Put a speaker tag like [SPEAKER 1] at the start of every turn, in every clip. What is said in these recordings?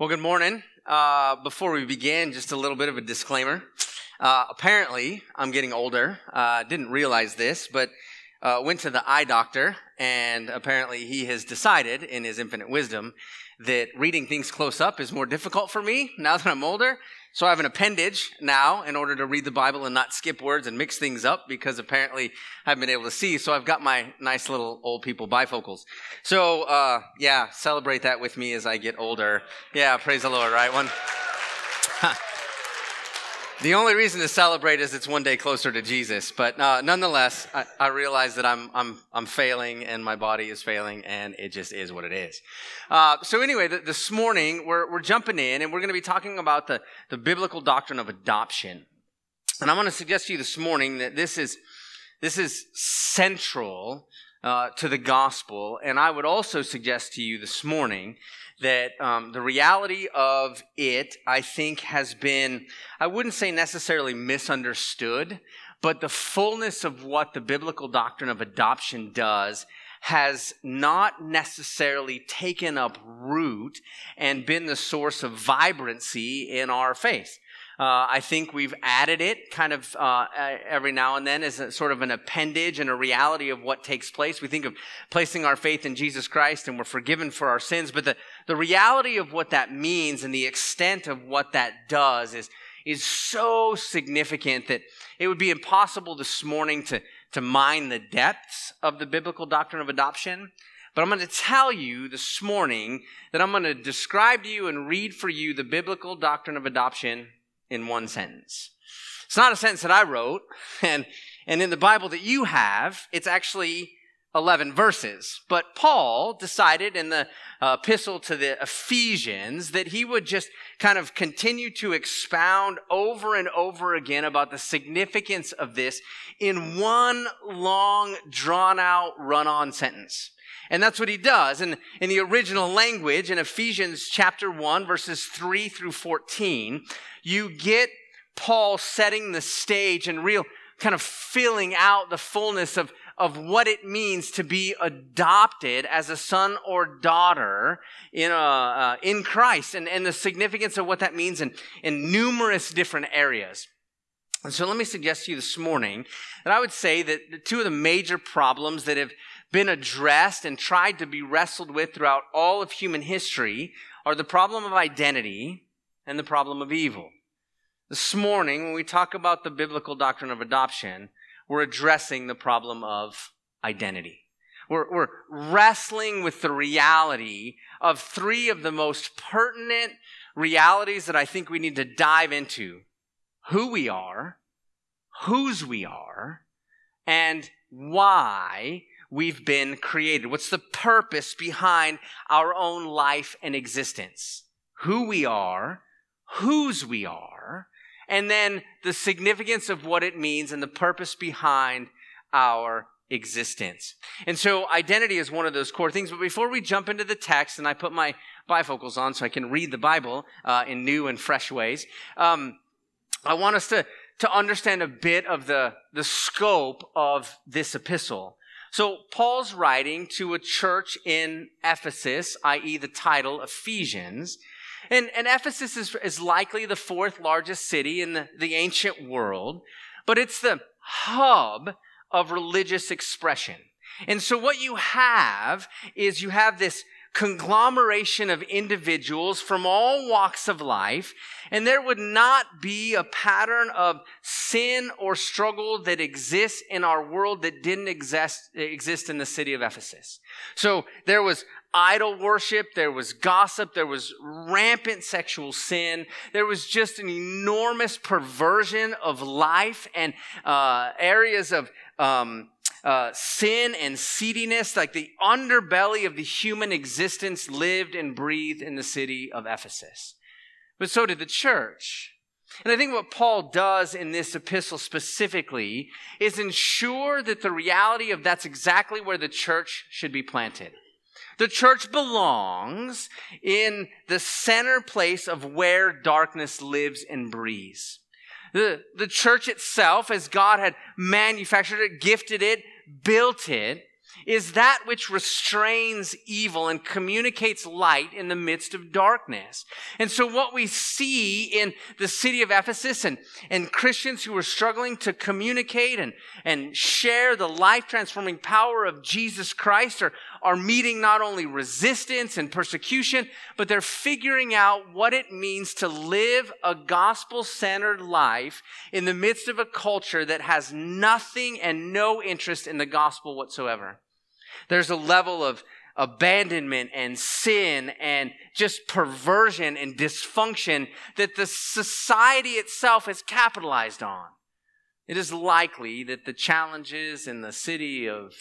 [SPEAKER 1] Well, good morning. Uh, before we begin, just a little bit of a disclaimer. Uh, apparently, I'm getting older. Uh, didn't realize this, but uh, went to the eye doctor, and apparently, he has decided, in his infinite wisdom, that reading things close up is more difficult for me now that I'm older. So I have an appendage now in order to read the Bible and not skip words and mix things up because apparently I haven't been able to see. So I've got my nice little old people bifocals. So, uh, yeah, celebrate that with me as I get older. Yeah, praise the Lord, right? One. The only reason to celebrate is it's one day closer to Jesus. But uh, nonetheless, I, I, realize that I'm, I'm, I'm failing and my body is failing and it just is what it is. Uh, so anyway, the, this morning we're, we're jumping in and we're going to be talking about the, the biblical doctrine of adoption. And I want to suggest to you this morning that this is, this is central uh, to the gospel. And I would also suggest to you this morning that um, the reality of it, I think, has been, I wouldn't say necessarily misunderstood, but the fullness of what the biblical doctrine of adoption does has not necessarily taken up root and been the source of vibrancy in our faith. Uh, I think we've added it kind of uh, every now and then as a, sort of an appendage and a reality of what takes place. We think of placing our faith in Jesus Christ and we're forgiven for our sins, but the, the reality of what that means and the extent of what that does is, is so significant that it would be impossible this morning to, to mine the depths of the biblical doctrine of adoption. But I'm going to tell you this morning that I'm going to describe to you and read for you the biblical doctrine of adoption in one sentence. It's not a sentence that I wrote, and, and in the Bible that you have, it's actually 11 verses. But Paul decided in the uh, epistle to the Ephesians that he would just kind of continue to expound over and over again about the significance of this in one long, drawn out, run on sentence. And that's what he does. And in the original language, in Ephesians chapter 1, verses 3 through 14, you get Paul setting the stage and real kind of filling out the fullness of, of what it means to be adopted as a son or daughter in, a, uh, in Christ and, and the significance of what that means in, in numerous different areas. And so let me suggest to you this morning that I would say that two of the major problems that have been addressed and tried to be wrestled with throughout all of human history are the problem of identity and the problem of evil. This morning, when we talk about the biblical doctrine of adoption, we're addressing the problem of identity. We're, we're wrestling with the reality of three of the most pertinent realities that I think we need to dive into who we are, whose we are, and why we've been created. What's the purpose behind our own life and existence? Who we are, whose we are, and then the significance of what it means and the purpose behind our existence. And so identity is one of those core things. But before we jump into the text, and I put my bifocals on so I can read the Bible uh, in new and fresh ways, um, I want us to, to understand a bit of the, the scope of this epistle. So Paul's writing to a church in Ephesus, i.e. the title Ephesians. And, and Ephesus is, is likely the fourth largest city in the, the ancient world, but it's the hub of religious expression. And so what you have is you have this conglomeration of individuals from all walks of life, and there would not be a pattern of sin or struggle that exists in our world that didn't exist, exist in the city of Ephesus. So there was idol worship, there was gossip, there was rampant sexual sin, there was just an enormous perversion of life and uh, areas of um, uh, sin and seediness, like the underbelly of the human existence, lived and breathed in the city of Ephesus. But so did the church. And I think what Paul does in this epistle specifically is ensure that the reality of that's exactly where the church should be planted. The church belongs in the center place of where darkness lives and breathes. The, the church itself, as God had manufactured it, gifted it, built it, is that which restrains evil and communicates light in the midst of darkness. And so what we see in the city of Ephesus and, and Christians who are struggling to communicate and, and share the life transforming power of Jesus Christ are, are meeting not only resistance and persecution, but they're figuring out what it means to live a gospel centered life in the midst of a culture that has nothing and no interest in the gospel whatsoever. There's a level of abandonment and sin and just perversion and dysfunction that the society itself has capitalized on. It is likely that the challenges in the city of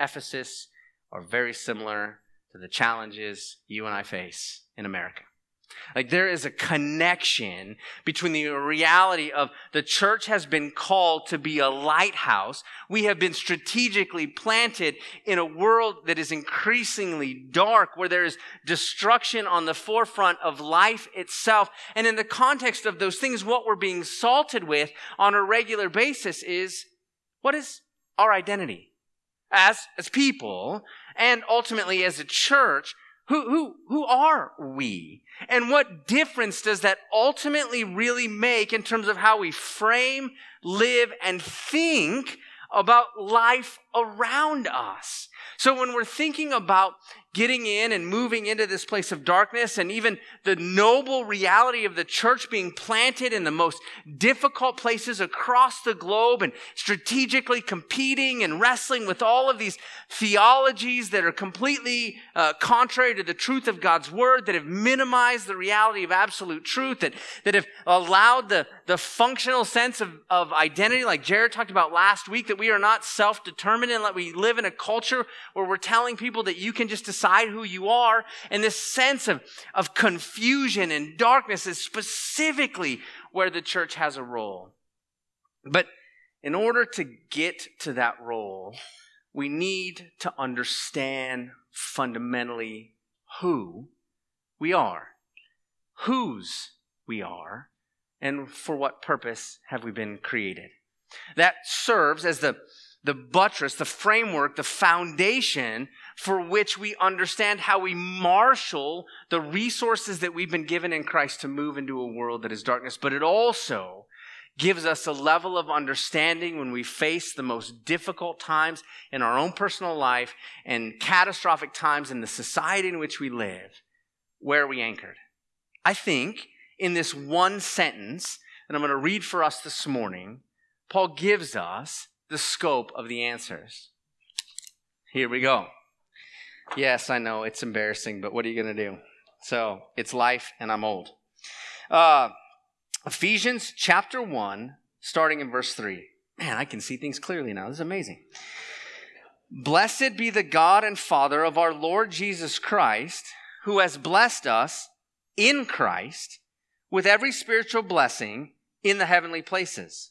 [SPEAKER 1] Ephesus are very similar to the challenges you and I face in America. Like there is a connection between the reality of the church has been called to be a lighthouse. We have been strategically planted in a world that is increasingly dark, where there is destruction on the forefront of life itself. And in the context of those things, what we're being salted with on a regular basis is what is our identity? As, as people and ultimately as a church, who, who, who are we? And what difference does that ultimately really make in terms of how we frame, live, and think about life around us? So when we're thinking about getting in and moving into this place of darkness and even the noble reality of the church being planted in the most difficult places across the globe and strategically competing and wrestling with all of these theologies that are completely uh, contrary to the truth of God's word, that have minimized the reality of absolute truth, that, that have allowed the, the functional sense of, of identity, like Jared talked about last week, that we are not self-determined and that we live in a culture where we're telling people that you can just decide who you are. And this sense of, of confusion and darkness is specifically where the church has a role. But in order to get to that role, we need to understand fundamentally who we are, whose we are, and for what purpose have we been created. That serves as the the buttress, the framework, the foundation for which we understand how we marshal the resources that we've been given in Christ to move into a world that is darkness. But it also gives us a level of understanding when we face the most difficult times in our own personal life and catastrophic times in the society in which we live. Where are we anchored? I think in this one sentence that I'm going to read for us this morning, Paul gives us the scope of the answers. Here we go. Yes, I know it's embarrassing, but what are you going to do? So it's life, and I'm old. Uh, Ephesians chapter 1, starting in verse 3. Man, I can see things clearly now. This is amazing. Blessed be the God and Father of our Lord Jesus Christ, who has blessed us in Christ with every spiritual blessing in the heavenly places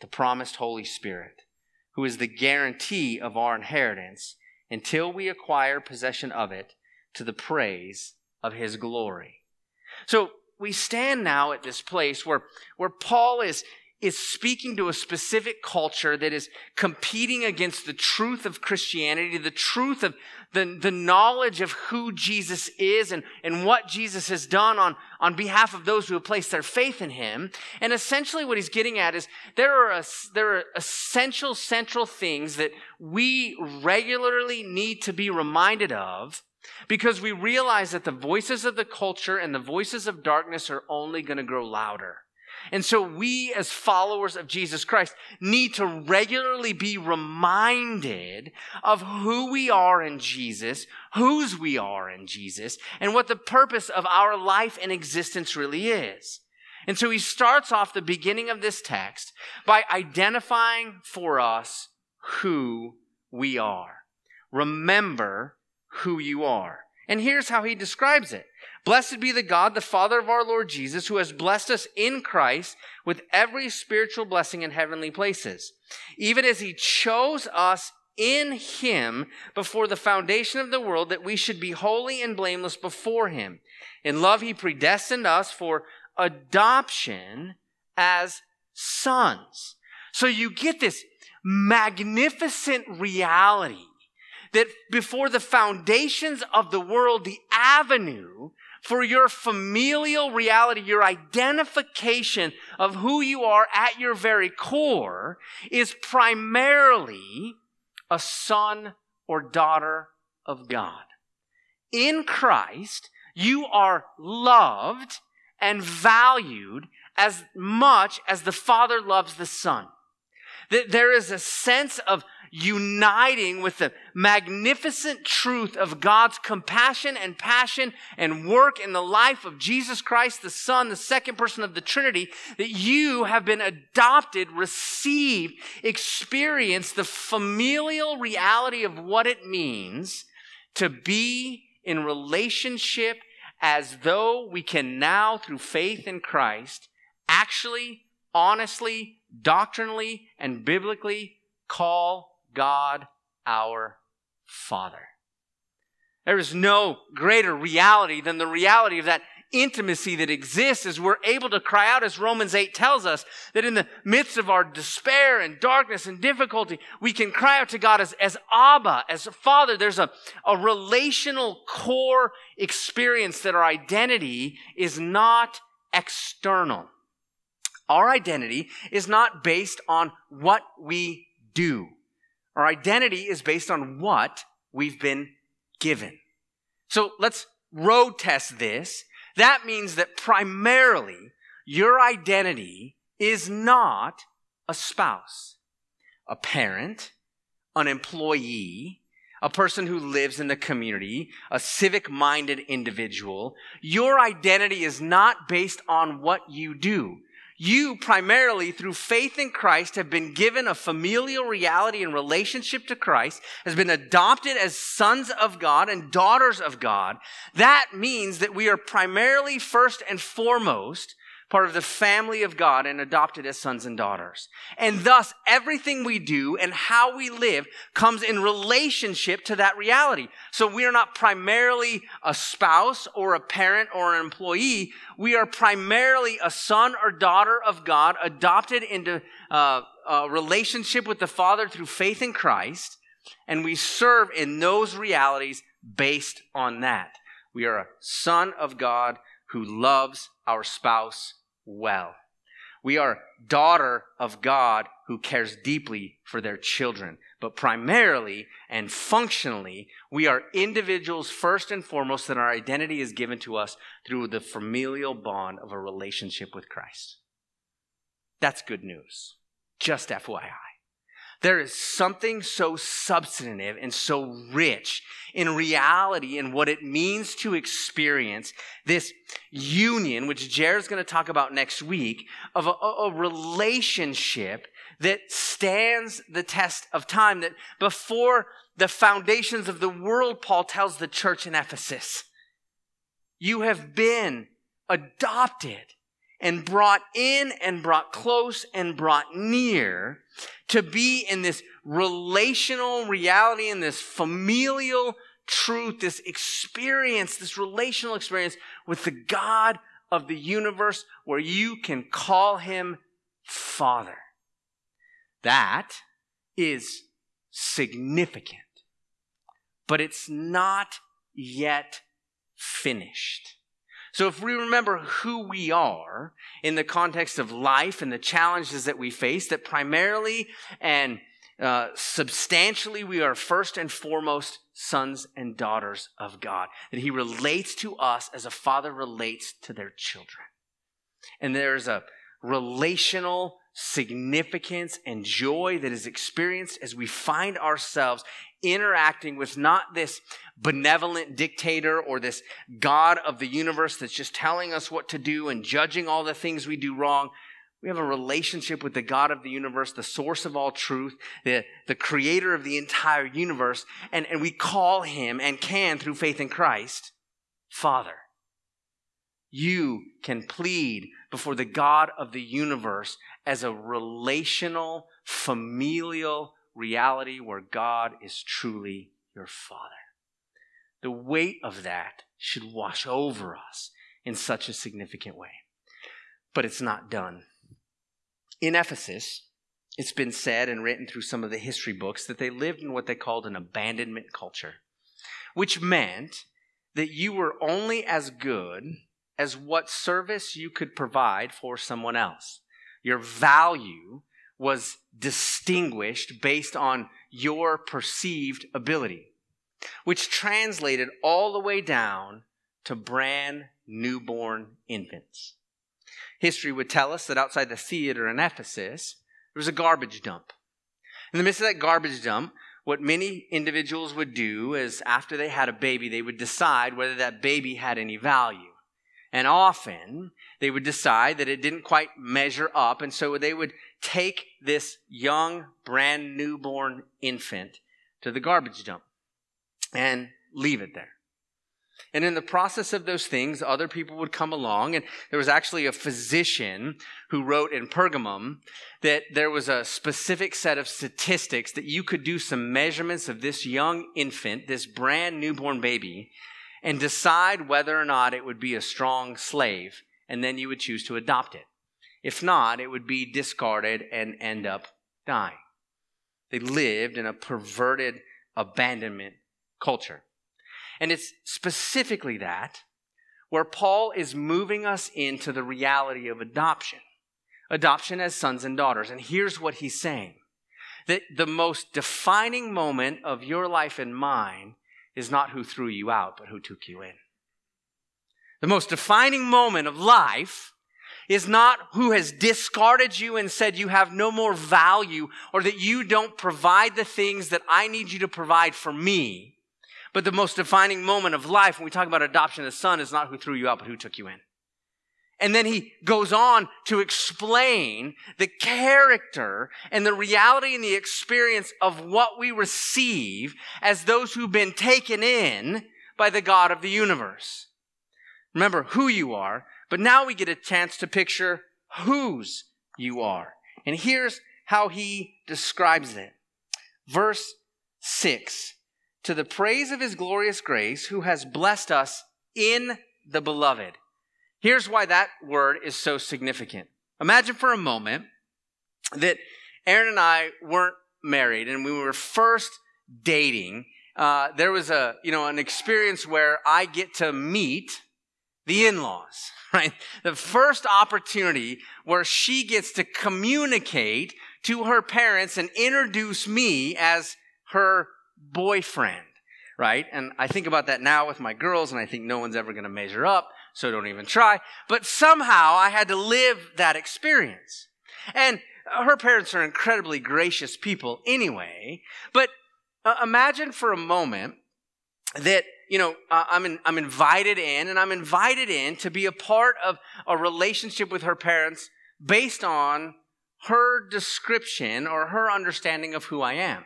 [SPEAKER 1] the promised Holy Spirit, who is the guarantee of our inheritance until we acquire possession of it to the praise of his glory. So we stand now at this place where, where Paul is, is speaking to a specific culture that is competing against the truth of Christianity, the truth of the, the knowledge of who Jesus is and, and what Jesus has done on, on behalf of those who have placed their faith in him. And essentially what he's getting at is there are, a, there are essential central things that we regularly need to be reminded of because we realize that the voices of the culture and the voices of darkness are only going to grow louder. And so we as followers of Jesus Christ need to regularly be reminded of who we are in Jesus, whose we are in Jesus, and what the purpose of our life and existence really is. And so he starts off the beginning of this text by identifying for us who we are. Remember who you are. And here's how he describes it. Blessed be the God, the Father of our Lord Jesus, who has blessed us in Christ with every spiritual blessing in heavenly places, even as he chose us in him before the foundation of the world that we should be holy and blameless before him. In love, he predestined us for adoption as sons. So you get this magnificent reality that before the foundations of the world, the avenue for your familial reality, your identification of who you are at your very core is primarily a son or daughter of God. In Christ, you are loved and valued as much as the Father loves the Son. That there is a sense of uniting with the magnificent truth of God's compassion and passion and work in the life of Jesus Christ, the Son, the second person of the Trinity, that you have been adopted, received, experienced the familial reality of what it means to be in relationship as though we can now, through faith in Christ, actually, honestly, doctrinally, and biblically call God our Father. There is no greater reality than the reality of that intimacy that exists as we're able to cry out, as Romans 8 tells us, that in the midst of our despair and darkness and difficulty, we can cry out to God as, as Abba, as Father. There's a, a relational core experience that our identity is not external. Our identity is not based on what we do. Our identity is based on what we've been given. So let's road test this. That means that primarily your identity is not a spouse, a parent, an employee, a person who lives in the community, a civic minded individual. Your identity is not based on what you do. You primarily through faith in Christ have been given a familial reality and relationship to Christ, has been adopted as sons of God and daughters of God. That means that we are primarily first and foremost part of the family of God and adopted as sons and daughters. And thus, everything we do and how we live comes in relationship to that reality. So we are not primarily a spouse or a parent or an employee. We are primarily a son or daughter of God, adopted into uh, a relationship with the Father through faith in Christ. And we serve in those realities based on that. We are a son of God who loves our spouse well. We are daughter of God who cares deeply for their children. But primarily and functionally, we are individuals first and foremost and our identity is given to us through the familial bond of a relationship with Christ. That's good news. Just FYI. There is something so substantive and so rich in reality and what it means to experience this union, which Jared's going to talk about next week, of a, a, relationship that stands the test of time, that before the foundations of the world, Paul tells the church in Ephesus, you have been adopted and brought in and brought close and brought near to be in this relational reality, in this familial truth, this experience, this relational experience with the God of the universe where you can call him Father. That is significant, but it's not yet finished. So, if we remember who we are in the context of life and the challenges that we face, that primarily and uh, substantially we are first and foremost sons and daughters of God, that He relates to us as a father relates to their children. And there's a relational significance and joy that is experienced as we find ourselves interacting with not this benevolent dictator or this God of the universe that's just telling us what to do and judging all the things we do wrong. We have a relationship with the God of the universe, the source of all truth, the, the creator of the entire universe, and, and we call him and can, through faith in Christ, Father. You can plead before the God of the universe as a relational, familial reality where God is truly your Father. The weight of that should wash over us in such a significant way. But it's not done. In Ephesus, it's been said and written through some of the history books that they lived in what they called an abandonment culture, which meant that you were only as good as what service you could provide for someone else. Your value was distinguished based on your perceived ability, which translated all the way down to brand newborn infants. History would tell us that outside the theater in Ephesus, there was a garbage dump. In the midst of that garbage dump, what many individuals would do is after they had a baby, they would decide whether that baby had any value. And often they would decide that it didn't quite measure up. And so they would take this young, brand newborn infant to the garbage dump and leave it there. And in the process of those things, other people would come along. And there was actually a physician who wrote in Pergamum that there was a specific set of statistics that you could do some measurements of this young infant, this brand newborn baby, and decide whether or not it would be a strong slave, and then you would choose to adopt it. If not, it would be discarded and end up dying. They lived in a perverted abandonment culture. And it's specifically that where Paul is moving us into the reality of adoption. Adoption as sons and daughters. And here's what he's saying that the most defining moment of your life and mine is not who threw you out, but who took you in. The most defining moment of life is not who has discarded you and said you have no more value or that you don't provide the things that I need you to provide for me. But the most defining moment of life when we talk about adoption as son is not who threw you out, but who took you in. And then he goes on to explain the character and the reality and the experience of what we receive as those who've been taken in by the God of the universe. Remember who you are, but now we get a chance to picture whose you are. And here's how he describes it. Verse 6 To the praise of his glorious grace, who has blessed us in the beloved Here's why that word is so significant. Imagine for a moment that Erin and I weren't married and we were first dating. Uh, there was a, you know, an experience where I get to meet the in-laws, right? The first opportunity where she gets to communicate to her parents and introduce me as her boyfriend, right? And I think about that now with my girls and I think no one's ever going to measure up so don't even try. But somehow I had to live that experience. And her parents are incredibly gracious people anyway. But uh, imagine for a moment that you know uh, I'm in, I'm invited in, and I'm invited in to be a part of a relationship with her parents based on her description or her understanding of who I am.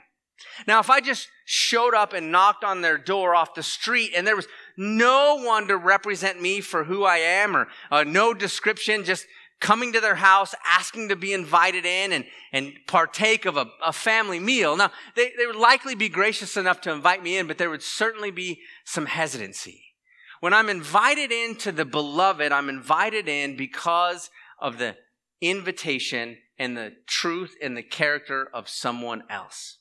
[SPEAKER 1] Now, if I just showed up and knocked on their door off the street and there was no one to represent me for who I am or uh, no description, just coming to their house, asking to be invited in and, and partake of a, a family meal. Now, they, they would likely be gracious enough to invite me in, but there would certainly be some hesitancy. When I'm invited into the beloved, I'm invited in because of the invitation and the truth and the character of someone else.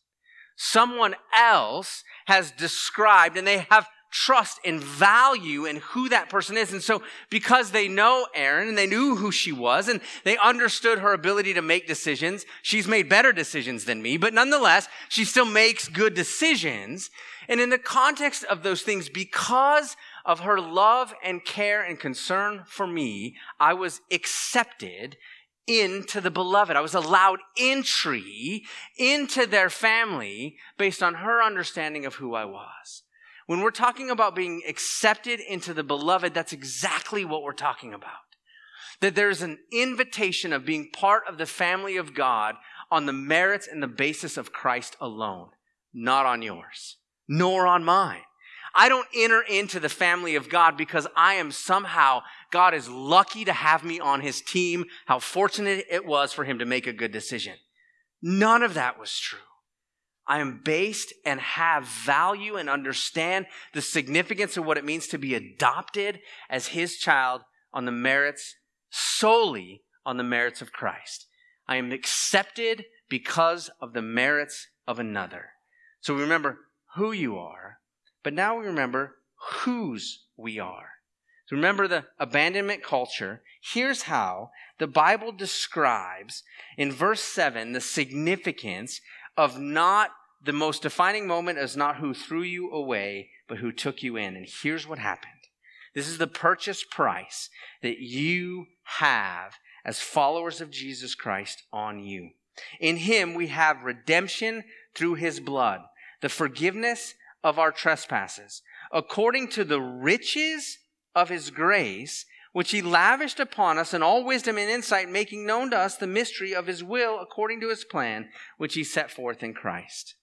[SPEAKER 1] Someone else has described and they have trust and value in who that person is. And so because they know Erin and they knew who she was and they understood her ability to make decisions, she's made better decisions than me, but nonetheless, she still makes good decisions. And in the context of those things, because of her love and care and concern for me, I was accepted into the beloved. I was allowed entry into their family based on her understanding of who I was. When we're talking about being accepted into the beloved, that's exactly what we're talking about. That there's an invitation of being part of the family of God on the merits and the basis of Christ alone, not on yours, nor on mine. I don't enter into the family of God because I am somehow, God is lucky to have me on his team, how fortunate it was for him to make a good decision. None of that was true. I am based and have value and understand the significance of what it means to be adopted as his child on the merits, solely on the merits of Christ. I am accepted because of the merits of another. So we remember who you are, but now we remember whose we are. So remember the abandonment culture. Here's how the Bible describes in verse 7 the significance of not the most defining moment is not who threw you away, but who took you in. And here's what happened. This is the purchase price that you have as followers of Jesus Christ on you. In him we have redemption through his blood, the forgiveness of our trespasses, according to the riches of his grace, which he lavished upon us in all wisdom and insight, making known to us the mystery of his will according to his plan, which he set forth in Christ.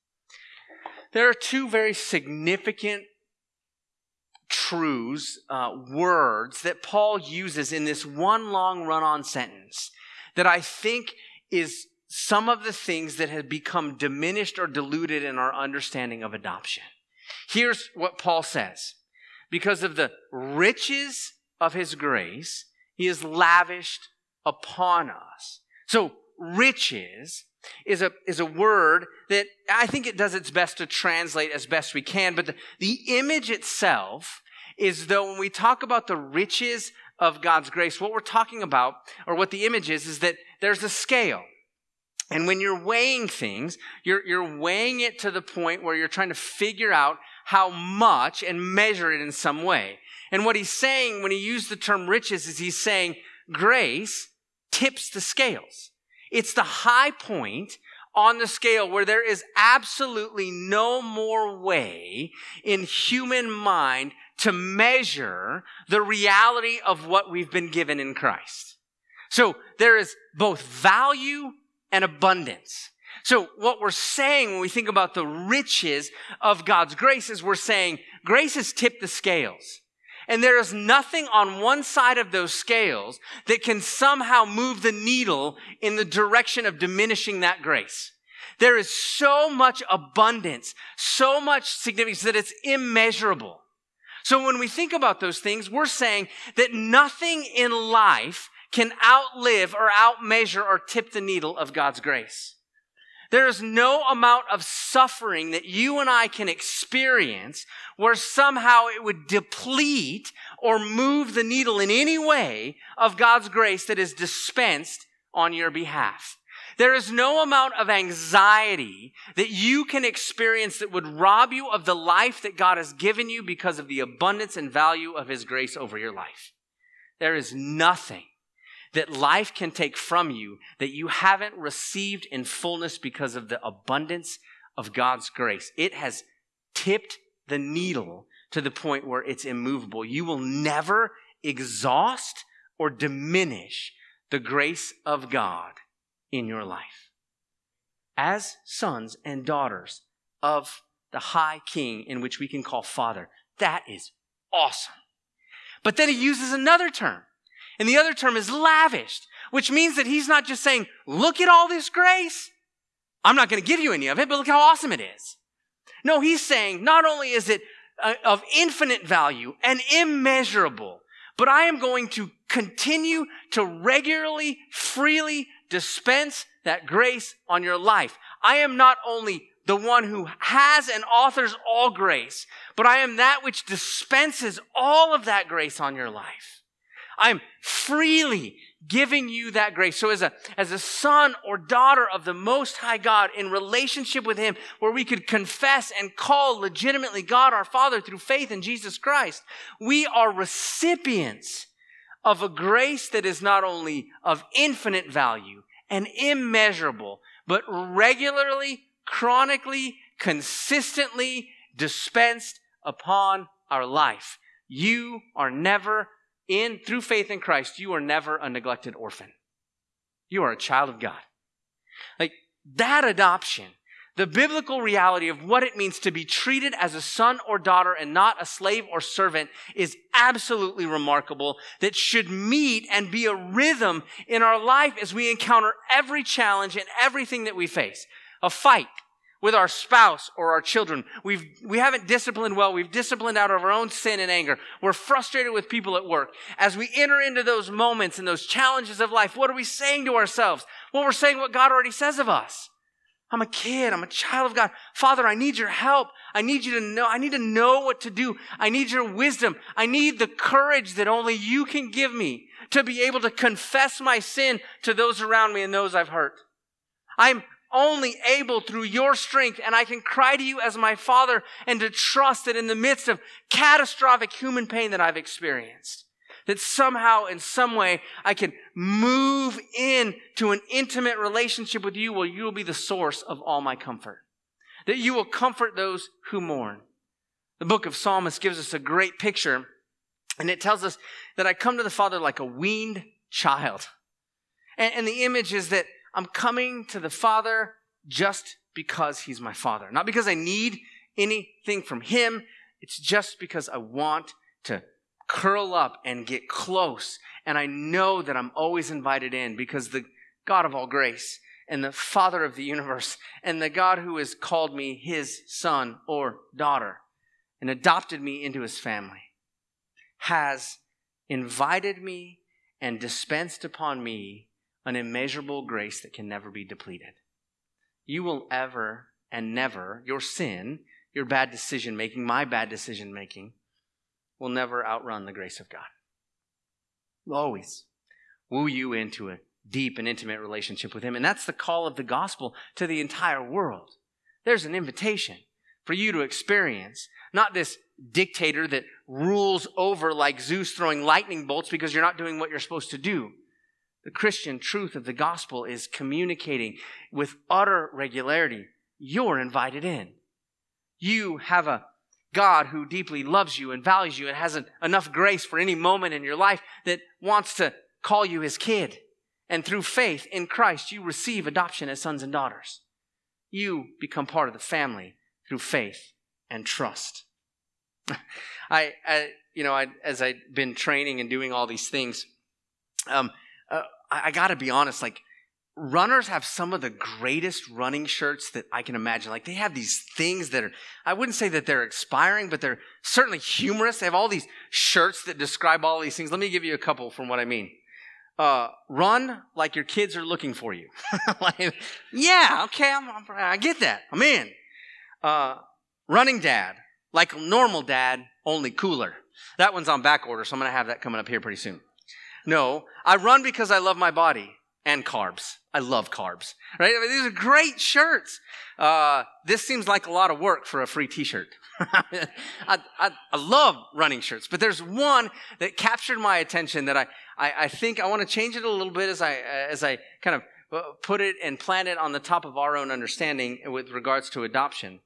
[SPEAKER 1] There are two very significant truths, uh, words that Paul uses in this one long run on sentence that I think is some of the things that have become diminished or diluted in our understanding of adoption. Here's what Paul says Because of the riches of his grace, he has lavished upon us. So, riches is a, is a word that I think it does its best to translate as best we can, but the, the image itself is though when we talk about the riches of God's grace, what we're talking about, or what the image is, is that there's a scale. And when you're weighing things, you're, you're weighing it to the point where you're trying to figure out how much and measure it in some way. And what he's saying when he used the term riches is he's saying grace tips the scales. It's the high point on the scale where there is absolutely no more way in human mind to measure the reality of what we've been given in Christ. So there is both value and abundance. So what we're saying when we think about the riches of God's grace is we're saying grace has tipped the scales. And there is nothing on one side of those scales that can somehow move the needle in the direction of diminishing that grace. There is so much abundance, so much significance that it's immeasurable. So when we think about those things, we're saying that nothing in life can outlive or outmeasure or tip the needle of God's grace. There is no amount of suffering that you and I can experience where somehow it would deplete or move the needle in any way of God's grace that is dispensed on your behalf. There is no amount of anxiety that you can experience that would rob you of the life that God has given you because of the abundance and value of His grace over your life. There is nothing that life can take from you that you haven't received in fullness because of the abundance of God's grace. It has tipped the needle to the point where it's immovable. You will never exhaust or diminish the grace of God in your life. As sons and daughters of the high king in which we can call father, that is awesome. But then he uses another term and the other term is lavished, which means that he's not just saying, look at all this grace. I'm not going to give you any of it, but look how awesome it is. No, he's saying not only is it uh, of infinite value and immeasurable, but I am going to continue to regularly, freely dispense that grace on your life. I am not only the one who has and authors all grace, but I am that which dispenses all of that grace on your life. I'm freely giving you that grace. So as a, as a son or daughter of the Most High God in relationship with Him, where we could confess and call legitimately God our Father through faith in Jesus Christ, we are recipients of a grace that is not only of infinite value and immeasurable, but regularly, chronically, consistently dispensed upon our life. You are never in through faith in Christ, you are never a neglected orphan. You are a child of God. Like that adoption, the biblical reality of what it means to be treated as a son or daughter and not a slave or servant is absolutely remarkable that should meet and be a rhythm in our life as we encounter every challenge and everything that we face. A fight, with our spouse or our children. We've, we haven't disciplined well. We've disciplined out of our own sin and anger. We're frustrated with people at work. As we enter into those moments and those challenges of life, what are we saying to ourselves? Well, we're saying what God already says of us. I'm a kid. I'm a child of God. Father, I need your help. I need you to know. I need to know what to do. I need your wisdom. I need the courage that only you can give me to be able to confess my sin to those around me and those I've hurt. I'm, only able through your strength. And I can cry to you as my father and to trust that in the midst of catastrophic human pain that I've experienced, that somehow in some way I can move in to an intimate relationship with you where you will be the source of all my comfort. That you will comfort those who mourn. The book of Psalmist gives us a great picture and it tells us that I come to the Father like a weaned child. And, and the image is that I'm coming to the Father just because He's my Father. Not because I need anything from Him. It's just because I want to curl up and get close. And I know that I'm always invited in because the God of all grace and the Father of the universe and the God who has called me His son or daughter and adopted me into His family has invited me and dispensed upon me an immeasurable grace that can never be depleted. You will ever and never, your sin, your bad decision making, my bad decision making, will never outrun the grace of God. Will always woo you into a deep and intimate relationship with Him. And that's the call of the gospel to the entire world. There's an invitation for you to experience not this dictator that rules over like Zeus throwing lightning bolts because you're not doing what you're supposed to do. The Christian truth of the gospel is communicating with utter regularity. You're invited in. You have a God who deeply loves you and values you and has enough grace for any moment in your life that wants to call you his kid. And through faith in Christ, you receive adoption as sons and daughters. You become part of the family through faith and trust. I, I you know, I, as I've been training and doing all these things, um, I, I got to be honest, like runners have some of the greatest running shirts that I can imagine. Like they have these things that are, I wouldn't say that they're expiring, but they're certainly humorous. They have all these shirts that describe all these things. Let me give you a couple from what I mean. Uh, run like your kids are looking for you. like, yeah, okay, I'm, I'm, i get that. I'm in. Uh, running dad, like normal dad, only cooler. That one's on back order, so I'm going to have that coming up here pretty soon. No, I run because I love my body and carbs. I love carbs, right? I mean, these are great shirts. Uh, this seems like a lot of work for a free t-shirt. I, I, I, love running shirts, but there's one that captured my attention that I, I, I think I want to change it a little bit as I, as I kind of uh, put it and plant it on the top of our own understanding with regards to adoption.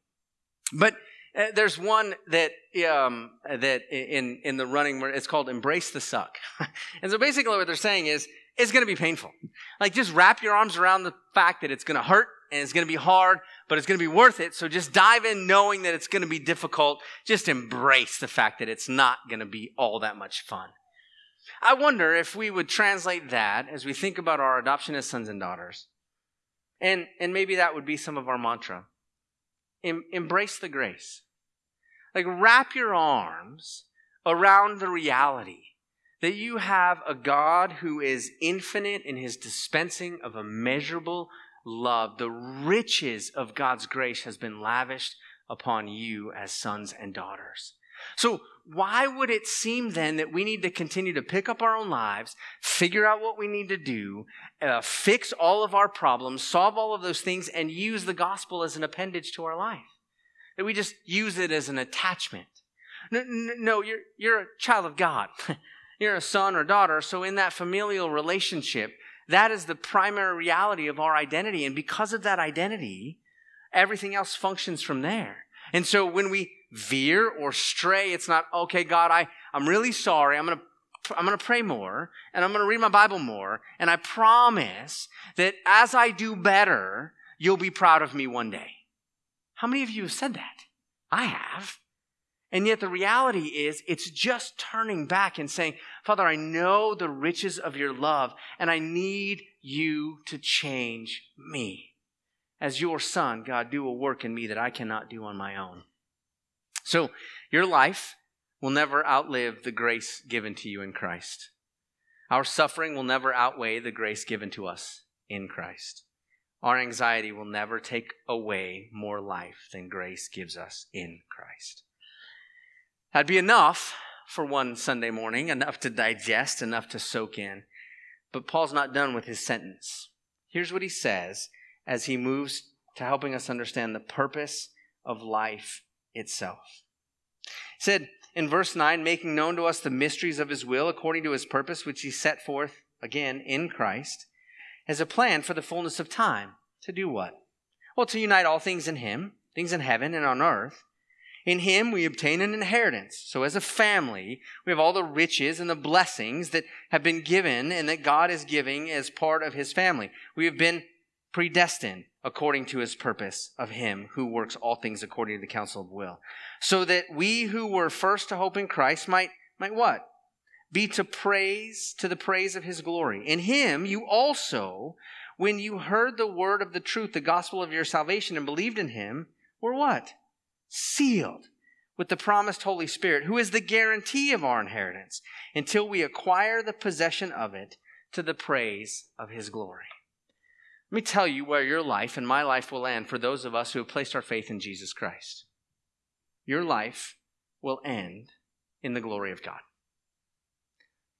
[SPEAKER 1] But there's one that um, that in in the running it's called "Embrace the Suck," and so basically what they're saying is it's going to be painful. Like just wrap your arms around the fact that it's going to hurt and it's going to be hard, but it's going to be worth it. So just dive in knowing that it's going to be difficult. Just embrace the fact that it's not going to be all that much fun. I wonder if we would translate that as we think about our adoption as sons and daughters. And, and maybe that would be some of our mantra. Em, embrace the grace. Like wrap your arms around the reality that you have a God who is infinite in his dispensing of immeasurable love. The riches of God's grace has been lavished upon you as sons and daughters. So, why would it seem then that we need to continue to pick up our own lives, figure out what we need to do, uh, fix all of our problems, solve all of those things, and use the gospel as an appendage to our life? That we just use it as an attachment. No, no you're, you're a child of God. you're a son or daughter. So, in that familial relationship, that is the primary reality of our identity. And because of that identity, everything else functions from there. And so when we veer or stray, it's not, okay, God, I, I'm really sorry. I'm going to I'm going to pray more and I'm going to read my Bible more. And I promise that as I do better, you'll be proud of me one day. How many of you have said that? I have. And yet the reality is, it's just turning back and saying, Father, I know the riches of your love, and I need you to change me. As your son, God, do a work in me that I cannot do on my own. So, your life will never outlive the grace given to you in Christ. Our suffering will never outweigh the grace given to us in Christ. Our anxiety will never take away more life than grace gives us in Christ. That'd be enough for one Sunday morning, enough to digest, enough to soak in. But Paul's not done with his sentence. Here's what he says as he moves to helping us understand the purpose of life itself. He said in verse 9, making known to us the mysteries of his will according to his purpose, which he set forth again in Christ, as a plan for the fullness of time. To do what? Well, to unite all things in him, things in heaven and on earth in him we obtain an inheritance. So as a family, we have all the riches and the blessings that have been given and that God is giving as part of his family. We have been predestined according to his purpose of him who works all things according to the counsel of will. So that we who were first to hope in Christ might, might what? Be to praise, to the praise of his glory. In him you also, when you heard the word of the truth, the gospel of your salvation, and believed in him, were what? sealed with the promised Holy Spirit, who is the guarantee of our inheritance until we acquire the possession of it to the praise of his glory. Let me tell you where your life and my life will end for those of us who have placed our faith in Jesus Christ. Your life will end in the glory of God.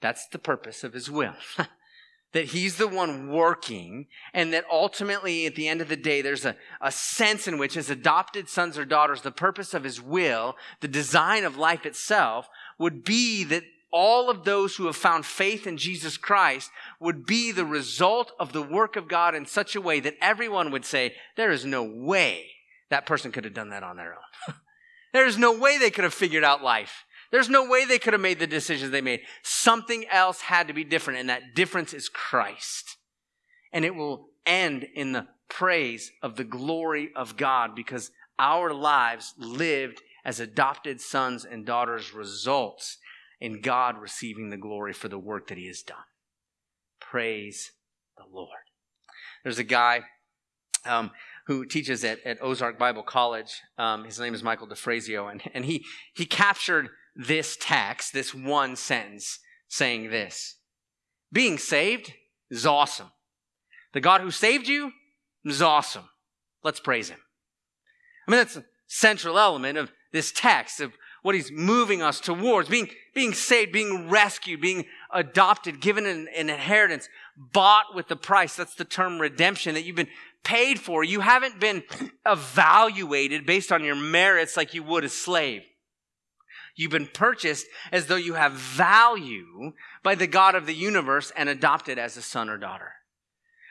[SPEAKER 1] That's the purpose of his will. that he's the one working, and that ultimately, at the end of the day, there's a, a sense in which, as adopted sons or daughters, the purpose of his will, the design of life itself, would be that all of those who have found faith in Jesus Christ would be the result of the work of God in such a way that everyone would say, There is no way that person could have done that on their own. there is no way they could have figured out life. There's no way they could have made the decisions they made. Something else had to be different, and that difference is Christ. And it will end in the praise of the glory of God because our lives lived as adopted sons and daughters results in God receiving the glory for the work that He has done. Praise the Lord. There's a guy um, who teaches at, at Ozark Bible College. Um, his name is Michael DeFazio, and, and he, he captured this text, this one sentence, saying this Being saved is awesome. The God who saved you is awesome. Let's praise him. I mean, that's a central element of this text, of what he's moving us towards being, being saved, being rescued, being adopted, given an, an inheritance, bought with the price. That's the term redemption that you've been paid for. You haven't been evaluated based on your merits like you would a slave. You've been purchased as though you have value by the God of the universe and adopted as a son or daughter.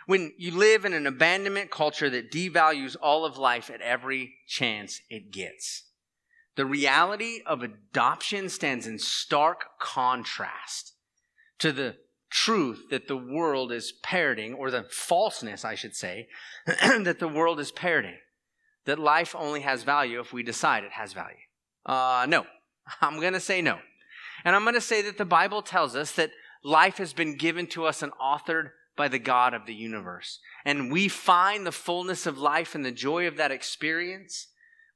[SPEAKER 1] When you live in an abandonment culture that devalues all of life at every chance it gets, the reality of adoption stands in stark contrast to the truth that the world is parroting, or the falseness, I should say, that the world is parroting. That life only has value if we decide it has value. Uh, no, I'm going to say no. And I'm going to say that the Bible tells us that life has been given to us and authored by the God of the universe. And we find the fullness of life and the joy of that experience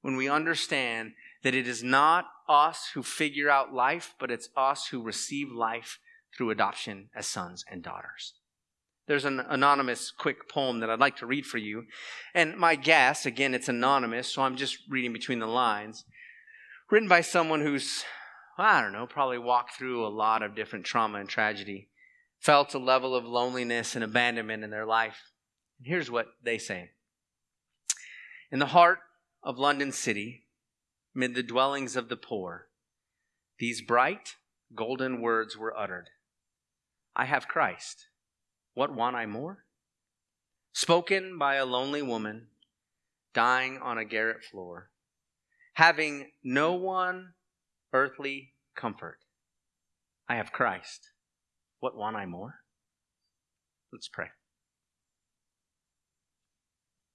[SPEAKER 1] when we understand that it is not us who figure out life, but it's us who receive life through adoption as sons and daughters. There's an anonymous quick poem that I'd like to read for you. And my guess, again, it's anonymous, so I'm just reading between the lines, written by someone who's, I don't know, probably walked through a lot of different trauma and tragedy, felt a level of loneliness and abandonment in their life. And here's what they say In the heart of London City, mid the dwellings of the poor, these bright, golden words were uttered I have Christ. What want I more? Spoken by a lonely woman dying on a garret floor, having no one earthly comfort. I have Christ. What want I more? Let's pray.